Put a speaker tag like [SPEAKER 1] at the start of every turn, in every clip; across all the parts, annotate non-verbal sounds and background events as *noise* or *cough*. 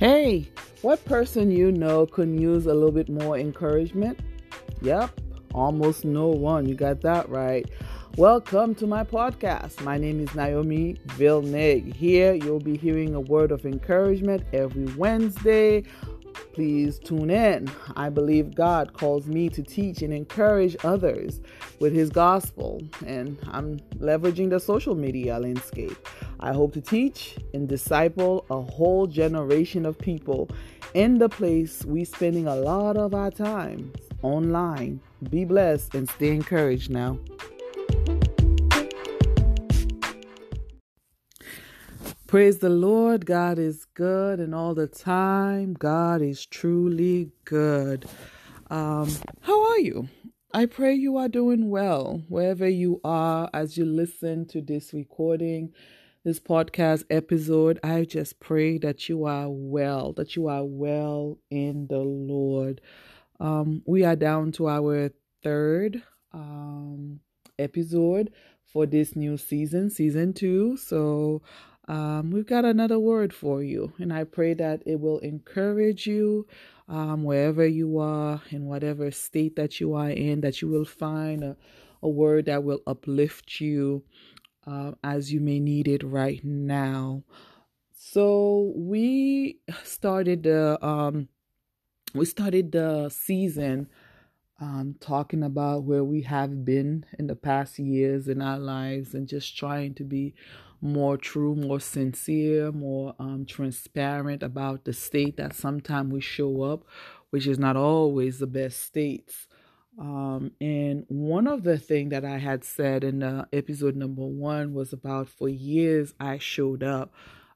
[SPEAKER 1] Hey, what person you know could use a little bit more encouragement? Yep, almost no one. You got that right. Welcome to my podcast. My name is Naomi Villeneuve. Here you'll be hearing a word of encouragement every Wednesday Please tune in. I believe God calls me to teach and encourage others with His gospel, and I'm leveraging the social media landscape. I hope to teach and disciple a whole generation of people in the place we spending a lot of our time online. Be blessed and stay encouraged now. Praise the Lord. God is good, and all the time, God is truly good. Um, how are you? I pray you are doing well wherever you are as you listen to this recording, this podcast episode. I just pray that you are well, that you are well in the Lord. Um, we are down to our third um, episode for this new season, season two. So um, we've got another word for you, and I pray that it will encourage you um, wherever you are, in whatever state that you are in, that you will find a, a word that will uplift you uh, as you may need it right now. So we started the um, we started the season um, talking about where we have been in the past years in our lives and just trying to be more true, more sincere, more um, transparent about the state that sometimes we show up, which is not always the best states. Um, and one of the things that I had said in uh, episode number one was about for years I showed up.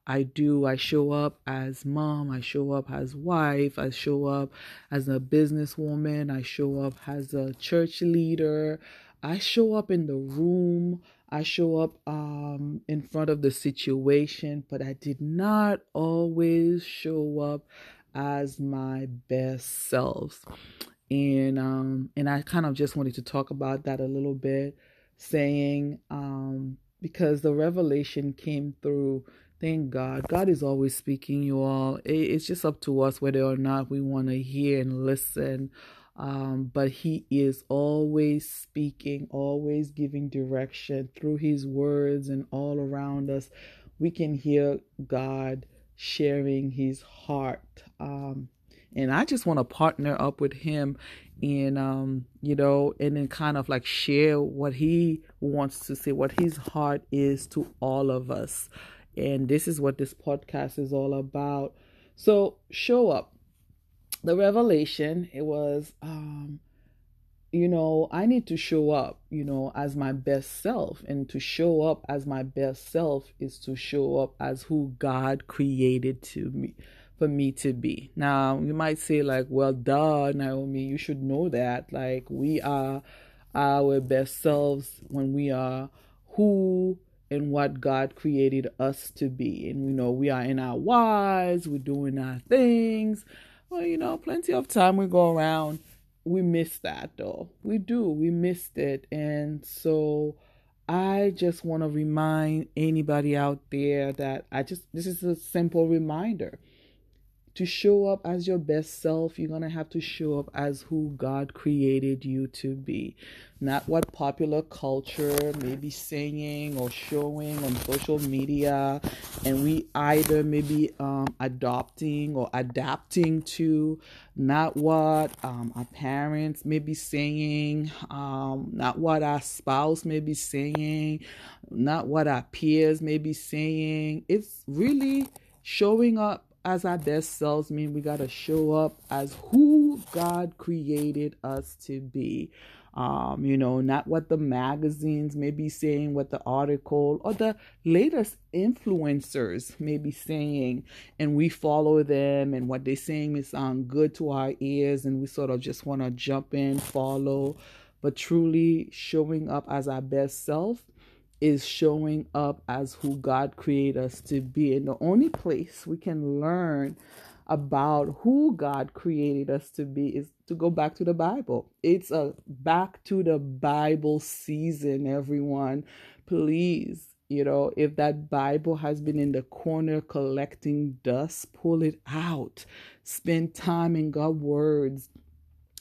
[SPEAKER 1] I do. I show up as mom. I show up as wife. I show up as a businesswoman. I show up as a church leader. I show up in the room. I show up um, in front of the situation, but I did not always show up as my best selves. And um, and I kind of just wanted to talk about that a little bit, saying um, because the revelation came through. Thank God. God is always speaking, you all. It's just up to us whether or not we want to hear and listen um, but he is always speaking, always giving direction through his words and all around us. We can hear God sharing his heart. Um, and I just want to partner up with him and um, you know, and then kind of like share what he wants to say, what his heart is to all of us. And this is what this podcast is all about. So show up the revelation it was um you know i need to show up you know as my best self and to show up as my best self is to show up as who god created to me for me to be now you might say like well duh naomi you should know that like we are our best selves when we are who and what God created us to be. And we know we are in our wise, we're doing our things, well, you know, plenty of time we go around. We miss that though. We do. We missed it. And so I just want to remind anybody out there that I just, this is a simple reminder to show up as your best self, you're going to have to show up as who God created you to be. Not what popular culture may be saying or showing on social media. And we either may be um, adopting or adapting to not what um, our parents may be saying, um, not what our spouse may be saying, not what our peers may be saying. It's really showing up as our best selves mean we got to show up as who God created us to be. Um, you know, not what the magazines may be saying, what the article or the latest influencers may be saying, and we follow them, and what they're saying may sound good to our ears, and we sort of just want to jump in, follow, but truly showing up as our best self is showing up as who God created us to be. And the only place we can learn about who God created us to be is to go back to the Bible. It's a back to the Bible season, everyone. please you know, if that Bible has been in the corner collecting dust, pull it out. Spend time in God's words.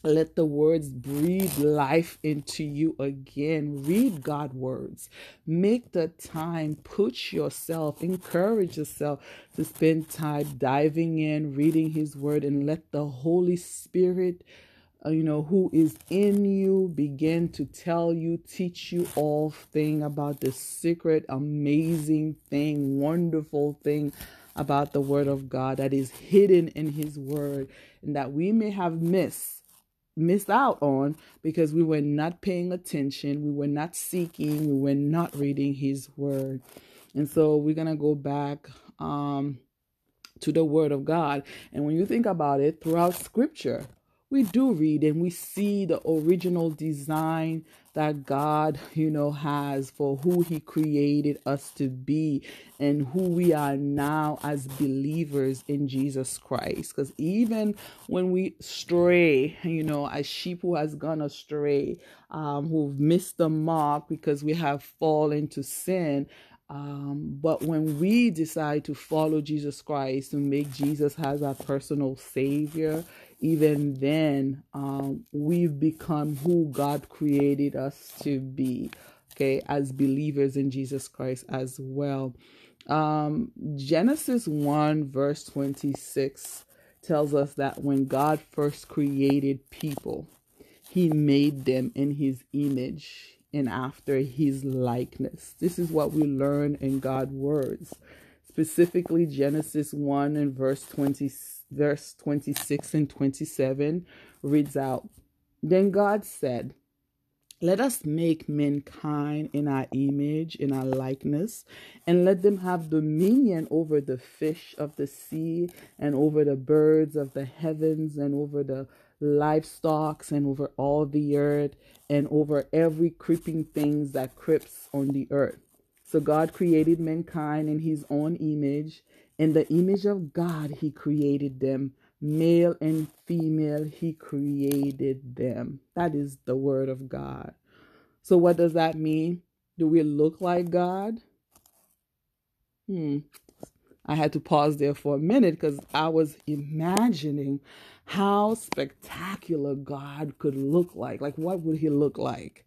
[SPEAKER 1] Let the words breathe life into you again. Read God's words. Make the time. Put yourself, encourage yourself to spend time diving in, reading His word, and let the Holy Spirit uh, you know, who is in you begin to tell you, teach you all thing about the secret, amazing thing, wonderful thing about the word of God that is hidden in his word and that we may have missed missed out on because we were not paying attention, we were not seeking, we were not reading his word. And so we're going to go back um to the word of God. And when you think about it throughout scripture, we do read and we see the original design that God, you know, has for who He created us to be and who we are now as believers in Jesus Christ. Because even when we stray, you know, as sheep who has gone astray, um, who've missed the mark because we have fallen to sin, um, but when we decide to follow Jesus Christ and make Jesus as our personal Savior, even then, um, we've become who God created us to be, okay, as believers in Jesus Christ as well. Um, Genesis 1, verse 26 tells us that when God first created people, he made them in his image and after his likeness. This is what we learn in God's words, specifically Genesis 1 and verse 26 verse 26 and 27 reads out Then God said, Let us make mankind in our image, in our likeness, and let them have dominion over the fish of the sea, and over the birds of the heavens, and over the livestock, and over all the earth, and over every creeping things that creeps on the earth. So God created mankind in his own image in the image of God, He created them. Male and female, He created them. That is the Word of God. So, what does that mean? Do we look like God? Hmm. I had to pause there for a minute because I was imagining how spectacular God could look like. Like, what would He look like?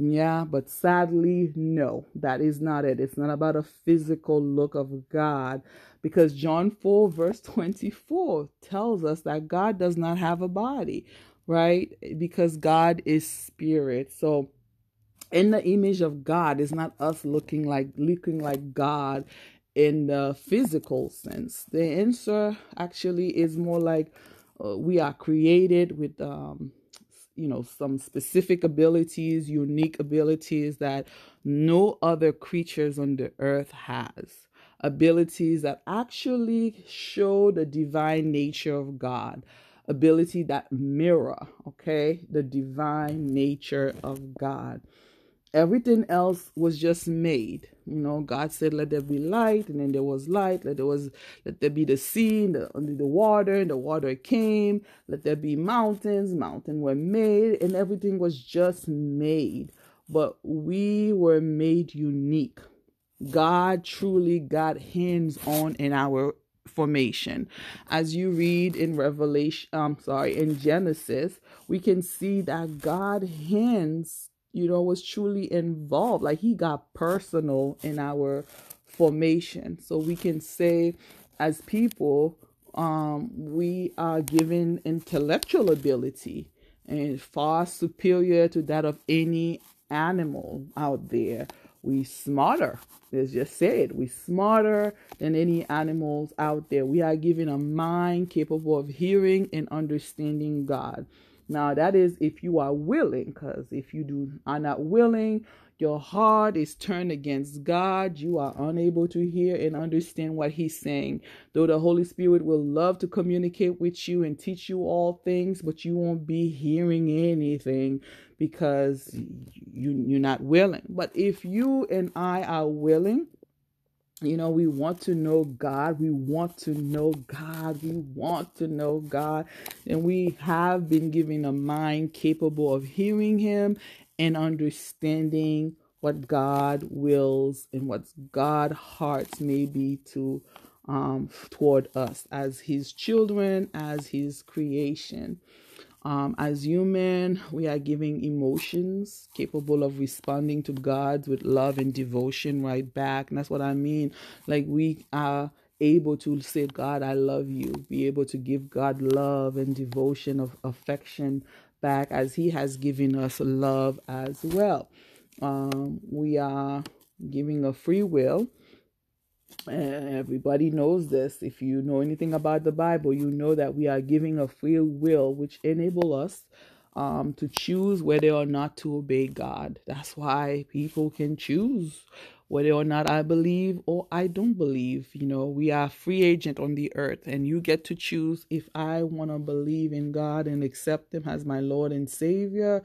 [SPEAKER 1] Yeah, but sadly, no, that is not it. It's not about a physical look of God because John 4, verse 24 tells us that God does not have a body, right? Because God is spirit. So, in the image of God is not us looking like looking like God in the physical sense. The answer actually is more like uh, we are created with um you know some specific abilities unique abilities that no other creatures on the earth has. Abilities that actually show the divine nature of god. Ability that mirror okay? The divine nature of god everything else was just made. You know god said let there be light and then there was light. Let there was let there be the sea the, the water and the water came. Let there be mountains mountains were made and everything was just made. But we were made unique. God truly got hands on in our formation. As you read in revelation i'm um, sorry in genesis we can see that god hands you know, was truly involved. Like he got personal in our formation. So we can say, as people, um, we are given intellectual ability and far superior to that of any animal out there. We smarter. Let's just say it. We smarter than any animals out there. We are given a mind capable of hearing and understanding God. Now, that is if you are willing, because if you do are not willing, your heart is turned against God. You are unable to hear and understand what He's saying. Though the Holy Spirit will love to communicate with you and teach you all things, but you won't be hearing anything because you, you're not willing. But if you and I are willing, you know, we want to know God. We want to know God. We want to know God. And we have been given a mind capable of hearing Him and understanding what God wills and what God hearts may be to um, toward us as His children, as His creation. Um, as human, we are giving emotions capable of responding to God with love and devotion right back. And that's what I mean. Like we are able to say, God, I love you, be able to give God love and devotion of affection back as He has given us love as well. Um, we are giving a free will. Everybody knows this. If you know anything about the Bible, you know that we are giving a free will, which enable us um, to choose whether or not to obey God. That's why people can choose whether or not I believe or I don't believe. You know, we are free agent on the earth, and you get to choose if I want to believe in God and accept Him as my Lord and Savior,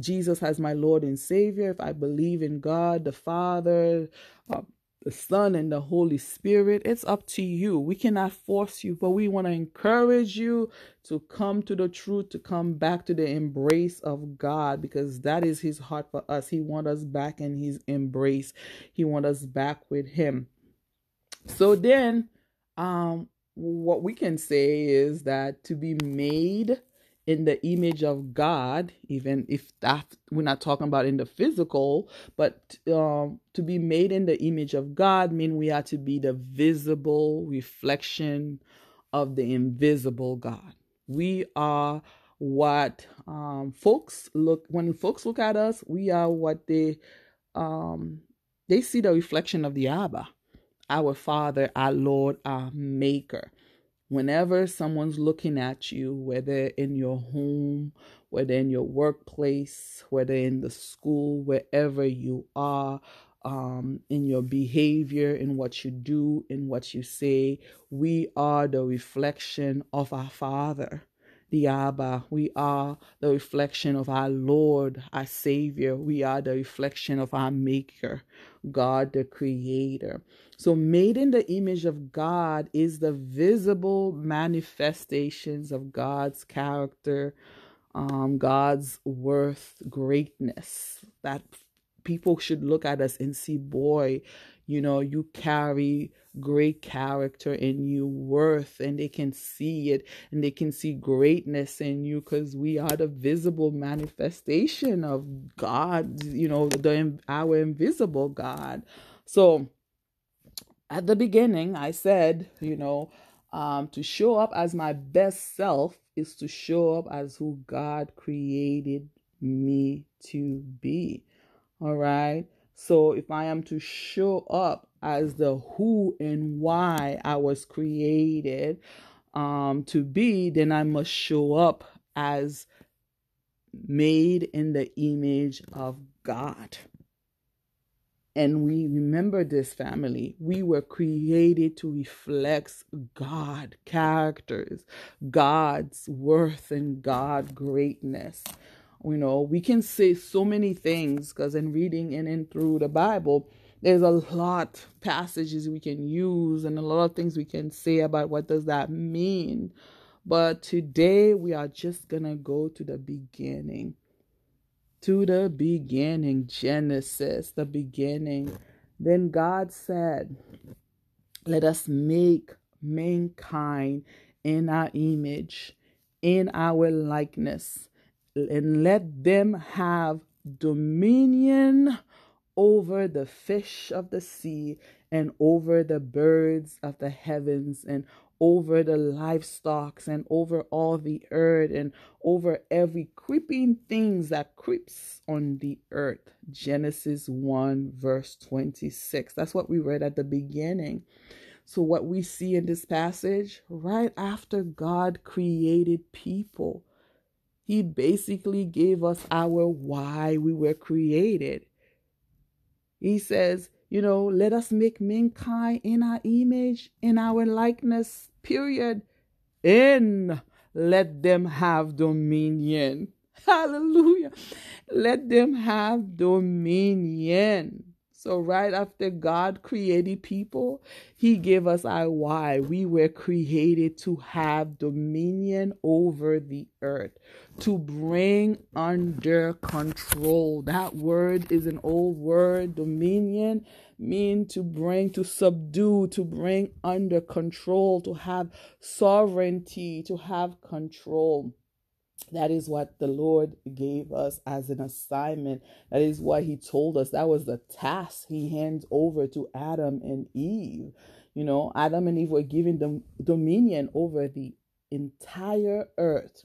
[SPEAKER 1] Jesus as my Lord and Savior. If I believe in God the Father, uh, the Son, and the Holy Spirit. It's up to you. We cannot force you, but we want to encourage you to come to the truth, to come back to the embrace of God, because that is His heart for us. He wants us back in His embrace. He wants us back with Him. So then, um, what we can say is that to be made in the image of God, even if that we're not talking about in the physical, but um, to be made in the image of God mean we are to be the visible reflection of the invisible God. We are what um, folks look when folks look at us. We are what they um, they see the reflection of the Abba, our Father, our Lord, our Maker whenever someone's looking at you, whether in your home, whether in your workplace, whether in the school, wherever you are, um, in your behavior, in what you do, in what you say, we are the reflection of our Father the Abba. We are the reflection of our Lord, our Savior. We are the reflection of our Maker, God the Creator. So, made in the image of God is the visible manifestations of God's character, um, God's worth, greatness. That people should look at us and see, boy, you know, you carry great character in you, worth, and they can see it and they can see greatness in you because we are the visible manifestation of God, you know, the our invisible God. So at the beginning, I said, you know, um, to show up as my best self is to show up as who God created me to be. All right. So if I am to show up as the who and why I was created um, to be, then I must show up as made in the image of God. And we remember this family. We were created to reflect God characters, God's worth, and God greatness. You know, we can say so many things because in reading and in through the Bible, there's a lot passages we can use and a lot of things we can say about what does that mean. But today we are just gonna go to the beginning. To the beginning, Genesis, the beginning. Then God said, Let us make mankind in our image, in our likeness and let them have dominion over the fish of the sea and over the birds of the heavens and over the livestock and over all the earth and over every creeping things that creeps on the earth. Genesis 1 verse 26. That's what we read at the beginning. So what we see in this passage right after God created people he basically gave us our why we were created. He says, you know, let us make mankind in our image, in our likeness, period. And let them have dominion. *laughs* Hallelujah. Let them have dominion. So, right after God created people, He gave us our why. We were created to have dominion over the earth, to bring under control. That word is an old word. Dominion mean to bring, to subdue, to bring under control, to have sovereignty, to have control. That is what the Lord gave us as an assignment. That is what He told us. That was the task He hands over to Adam and Eve. You know, Adam and Eve were given the dominion over the entire earth.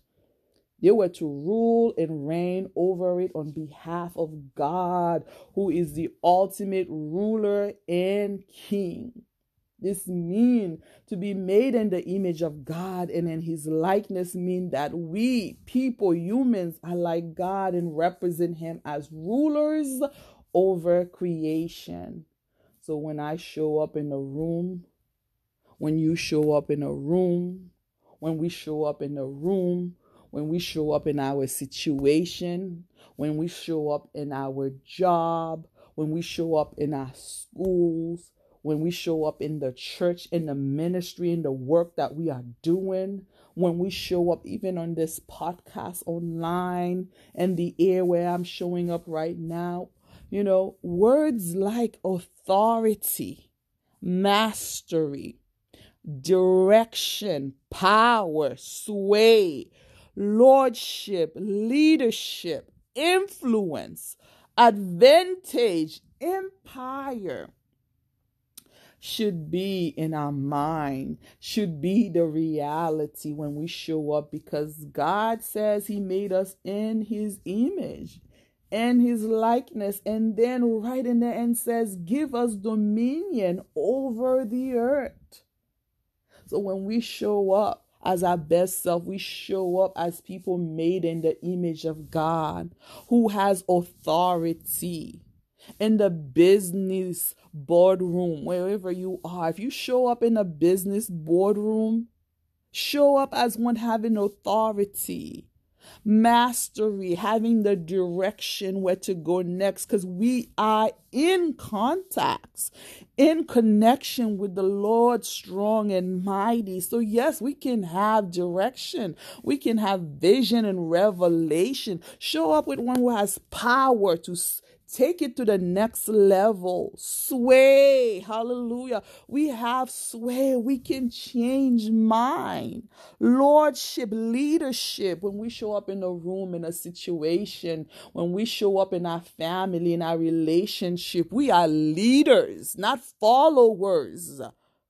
[SPEAKER 1] They were to rule and reign over it on behalf of God, who is the ultimate ruler and king. This mean to be made in the image of God and in his likeness mean that we people humans are like God and represent him as rulers over creation. So when I show up in a room, when you show up in a room, when we show up in a room, when we show up in our situation, when we show up in our job, when we show up in our schools, when we show up in the church, in the ministry, in the work that we are doing, when we show up even on this podcast online and the air where I'm showing up right now. You know, words like authority, mastery, direction, power, sway, lordship, leadership, influence, advantage, empire should be in our mind, should be the reality when we show up because God says He made us in His image and His likeness. And then right in the end says, Give us dominion over the earth. So when we show up, as our best self. We show up as people made in the image of God who has authority in the business boardroom, wherever you are. If you show up in a business boardroom, show up as one having authority mastery, having the direction where to go next, because we are in contacts, in connection with the Lord strong and mighty. So, yes, we can have direction, we can have vision and revelation. Show up with one who has power to Take it to the next level. Sway. Hallelujah. We have sway. We can change mind. Lordship, leadership. When we show up in a room, in a situation, when we show up in our family, in our relationship, we are leaders, not followers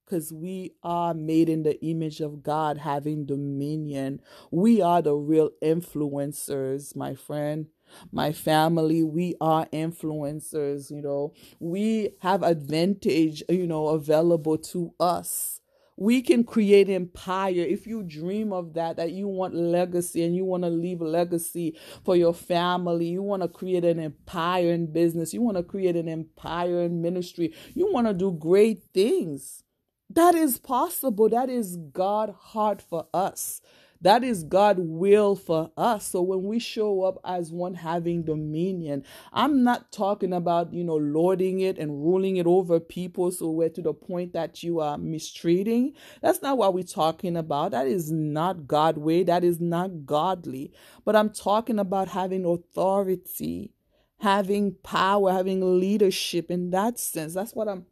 [SPEAKER 1] because we are made in the image of God, having dominion. We are the real influencers, my friend my family we are influencers you know. We have advantage you know available to us. We can create empire. If you dream of that that you want legacy and you want to leave legacy for your family you want to create an empire in business you want to create an empire in ministry you want to do great things. That is possible. That is god heart for us that is God will for us. So when we show up as one having dominion, I'm not talking about, you know, lording it and ruling it over people so we're to the point that you are mistreating. That's not what we're talking about. That is not God way. That is not godly. But I'm talking about having authority, having power, having leadership in that sense. That's what I'm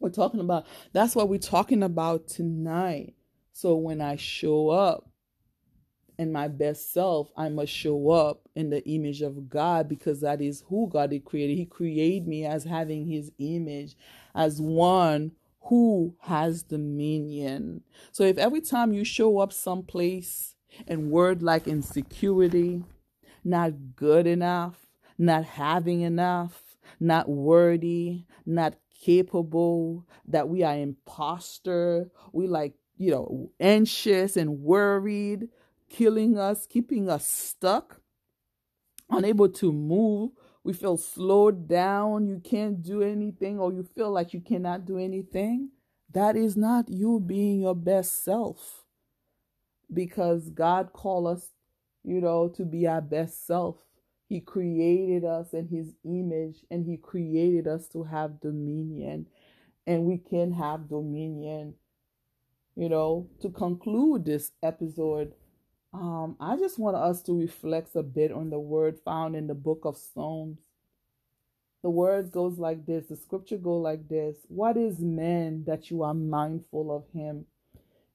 [SPEAKER 1] we're talking about. That's what we're talking about tonight. So when I show up, in my best self, I must show up in the image of God because that is who God had created. He created me as having his image, as one who has dominion. So if every time you show up someplace and word like insecurity, not good enough, not having enough, not worthy, not capable, that we are imposter, we like, you know, anxious and worried, killing us, keeping us stuck, unable to move. We feel slowed down. You can't do anything, or you feel like you cannot do anything. That is not you being your best self. Because God called us, you know, to be our best self. He created us in His image and He created us to have dominion. And we can have dominion. You know, to conclude this episode, um, I just want us to reflect a bit on the word found in the book of Psalms. The word goes like this, the scripture goes like this What is man that you are mindful of him,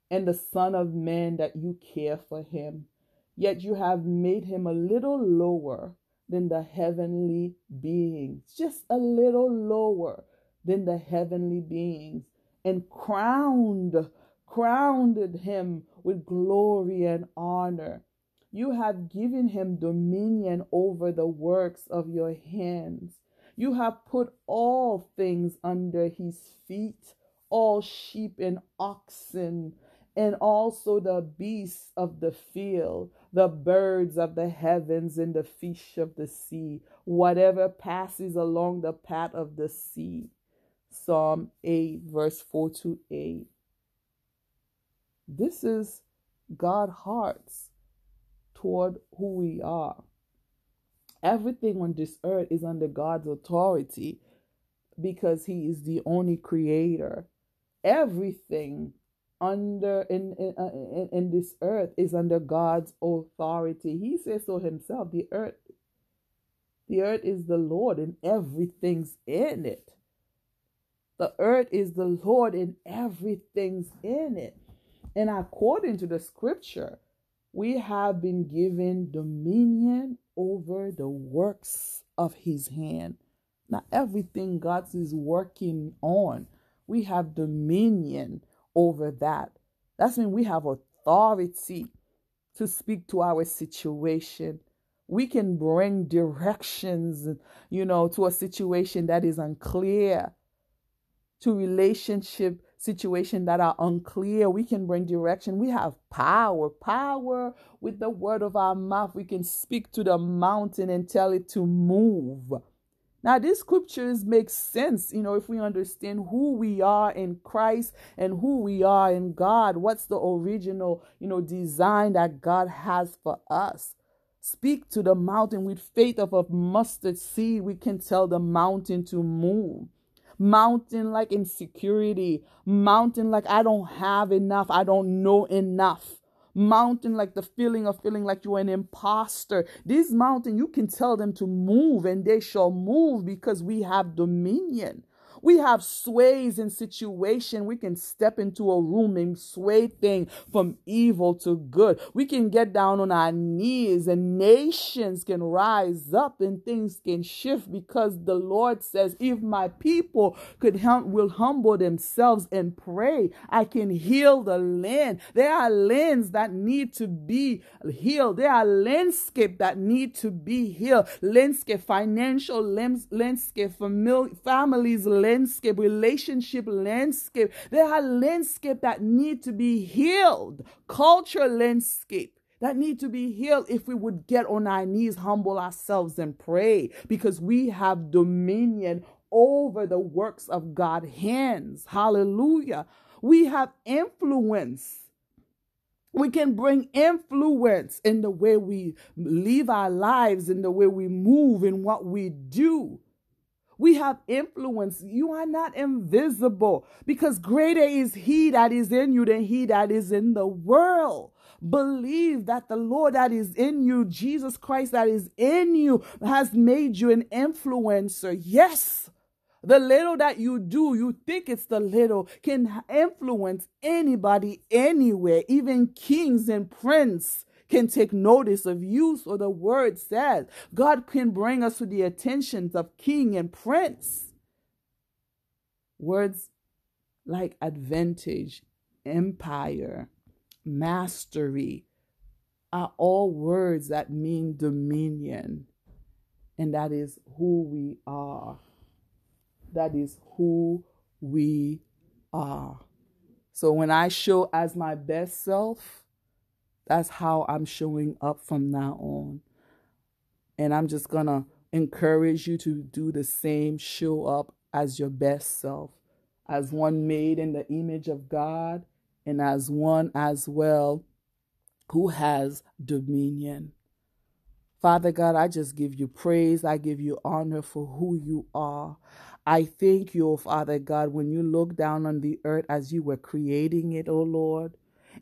[SPEAKER 1] and the Son of Man that you care for him? Yet you have made him a little lower than the heavenly beings, just a little lower than the heavenly beings, and crowned, crowned him with glory and honor. You have given him dominion over the works of your hands. You have put all things under his feet, all sheep and oxen, and also the beasts of the field, the birds of the heavens, and the fish of the sea, whatever passes along the path of the sea. Psalm 8, verse 4 to 8. This is God's hearts toward who we are. Everything on this earth is under God's authority because He is the only creator. Everything under in in, uh, in in this earth is under God's authority. He says so himself. The earth, the earth is the Lord, and everything's in it. The earth is the Lord, and everything's in it. And according to the scripture, we have been given dominion over the works of his hand. Now, everything God is working on, we have dominion over that. That's when we have authority to speak to our situation. We can bring directions, you know, to a situation that is unclear, to relationship situation that are unclear. We can bring direction. We have power, power with the word of our mouth. We can speak to the mountain and tell it to move. Now, these scriptures make sense, you know, if we understand who we are in Christ and who we are in God. What's the original, you know, design that God has for us? Speak to the mountain with faith of a mustard seed. We can tell the mountain to move mountain like insecurity, mountain like I don't have enough, I don't know enough. Mountain like the feeling of feeling like you're an imposter. This mountain, you can tell them to move and they shall move because we have dominion. We have sways in situation. We can step into a room and sway thing from evil to good. We can get down on our knees and nations can rise up and things can shift because the Lord says, if my people could hum- will humble themselves and pray, I can heal the land. There are lands that need to be healed. There are landscape that need to be healed. Landscape, financial landscape, families, landscape, relationship landscape. There are landscape that need to be healed, culture landscape that need to be healed if we would get on our knees, humble ourselves, and pray because we have dominion over the works of God's hands. Hallelujah. We have influence. We can bring influence in the way we live our lives, in the way we move, in what we do. We have influence. You are not invisible because greater is He that is in you than He that is in the world. Believe that the Lord that is in you, Jesus Christ that is in you, has made you an influencer. Yes. The little that you do, you think it's the little, can influence anybody anywhere, even kings and princes can take notice of you. So the word says God can bring us to the attentions of king and prince. Words like advantage, empire, mastery are all words that mean dominion. And that is who we are. That is who we are. So when I show as my best self, that's how I'm showing up from now on. And I'm just going to encourage you to do the same, show up as your best self, as one made in the image of God, and as one as well who has dominion. Father God, I just give you praise. I give you honor for who you are. I thank you, Father God, when you look down on the earth as you were creating it, oh Lord,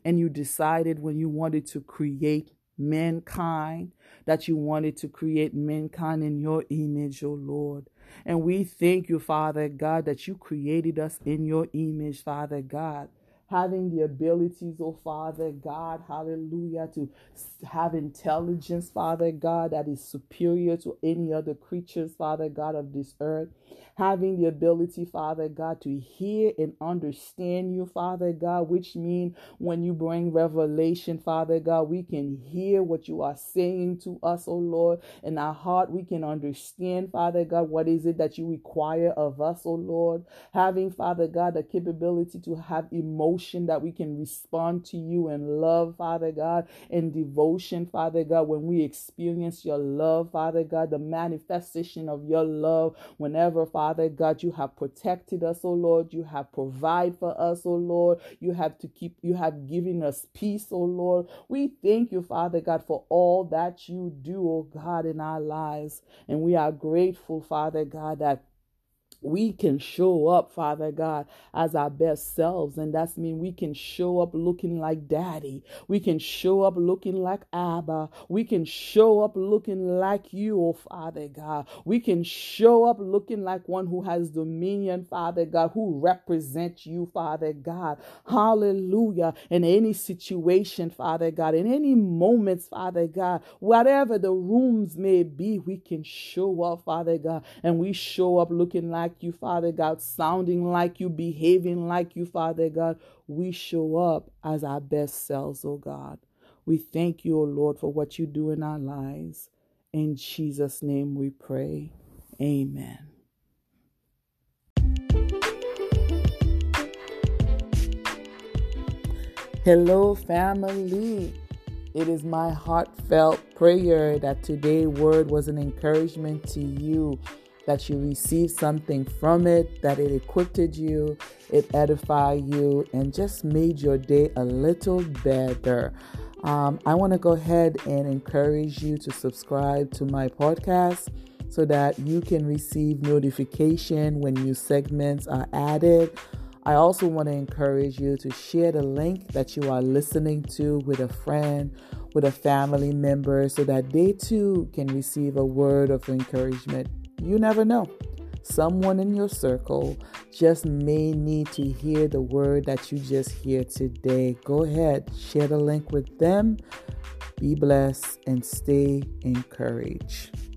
[SPEAKER 1] and you decided when you wanted to create mankind that you wanted to create mankind in your image, oh Lord. And we thank you, Father God, that you created us in your image, Father God having the abilities, oh Father God, hallelujah, to have intelligence, Father God, that is superior to any other creatures, Father God, of this earth. Having the ability, Father God, to hear and understand you, Father God, which means when you bring revelation, Father God, we can hear what you are saying to us, oh Lord. In our heart, we can understand, Father God, what is it that you require of us, oh Lord. Having, Father God, the capability to have emotion that we can respond to you and love, Father God, and devotion, Father God, when we experience your love, Father God, the manifestation of your love whenever, Father God, you have protected us, oh Lord. You have provided for us, oh Lord. You have to keep, you have given us peace, oh Lord. We thank you, Father God, for all that you do, O God, in our lives. And we are grateful, Father God, that we can show up, Father God, as our best selves. And that's mean we can show up looking like daddy. We can show up looking like Abba. We can show up looking like you, oh Father God. We can show up looking like one who has dominion, Father God, who represents you, Father God. Hallelujah. In any situation, Father God, in any moments, Father God, whatever the rooms may be, we can show up, Father God, and we show up looking like like you, Father God, sounding like you, behaving like you, Father God, we show up as our best selves, oh God. We thank you, oh Lord, for what you do in our lives. In Jesus' name we pray. Amen. Hello, family. It is my heartfelt prayer that today's word was an encouragement to you that you received something from it, that it equipped you, it edified you, and just made your day a little better. Um, I want to go ahead and encourage you to subscribe to my podcast so that you can receive notification when new segments are added. I also want to encourage you to share the link that you are listening to with a friend, with a family member, so that they too can receive a word of encouragement you never know. Someone in your circle just may need to hear the word that you just hear today. Go ahead, share the link with them. Be blessed and stay encouraged.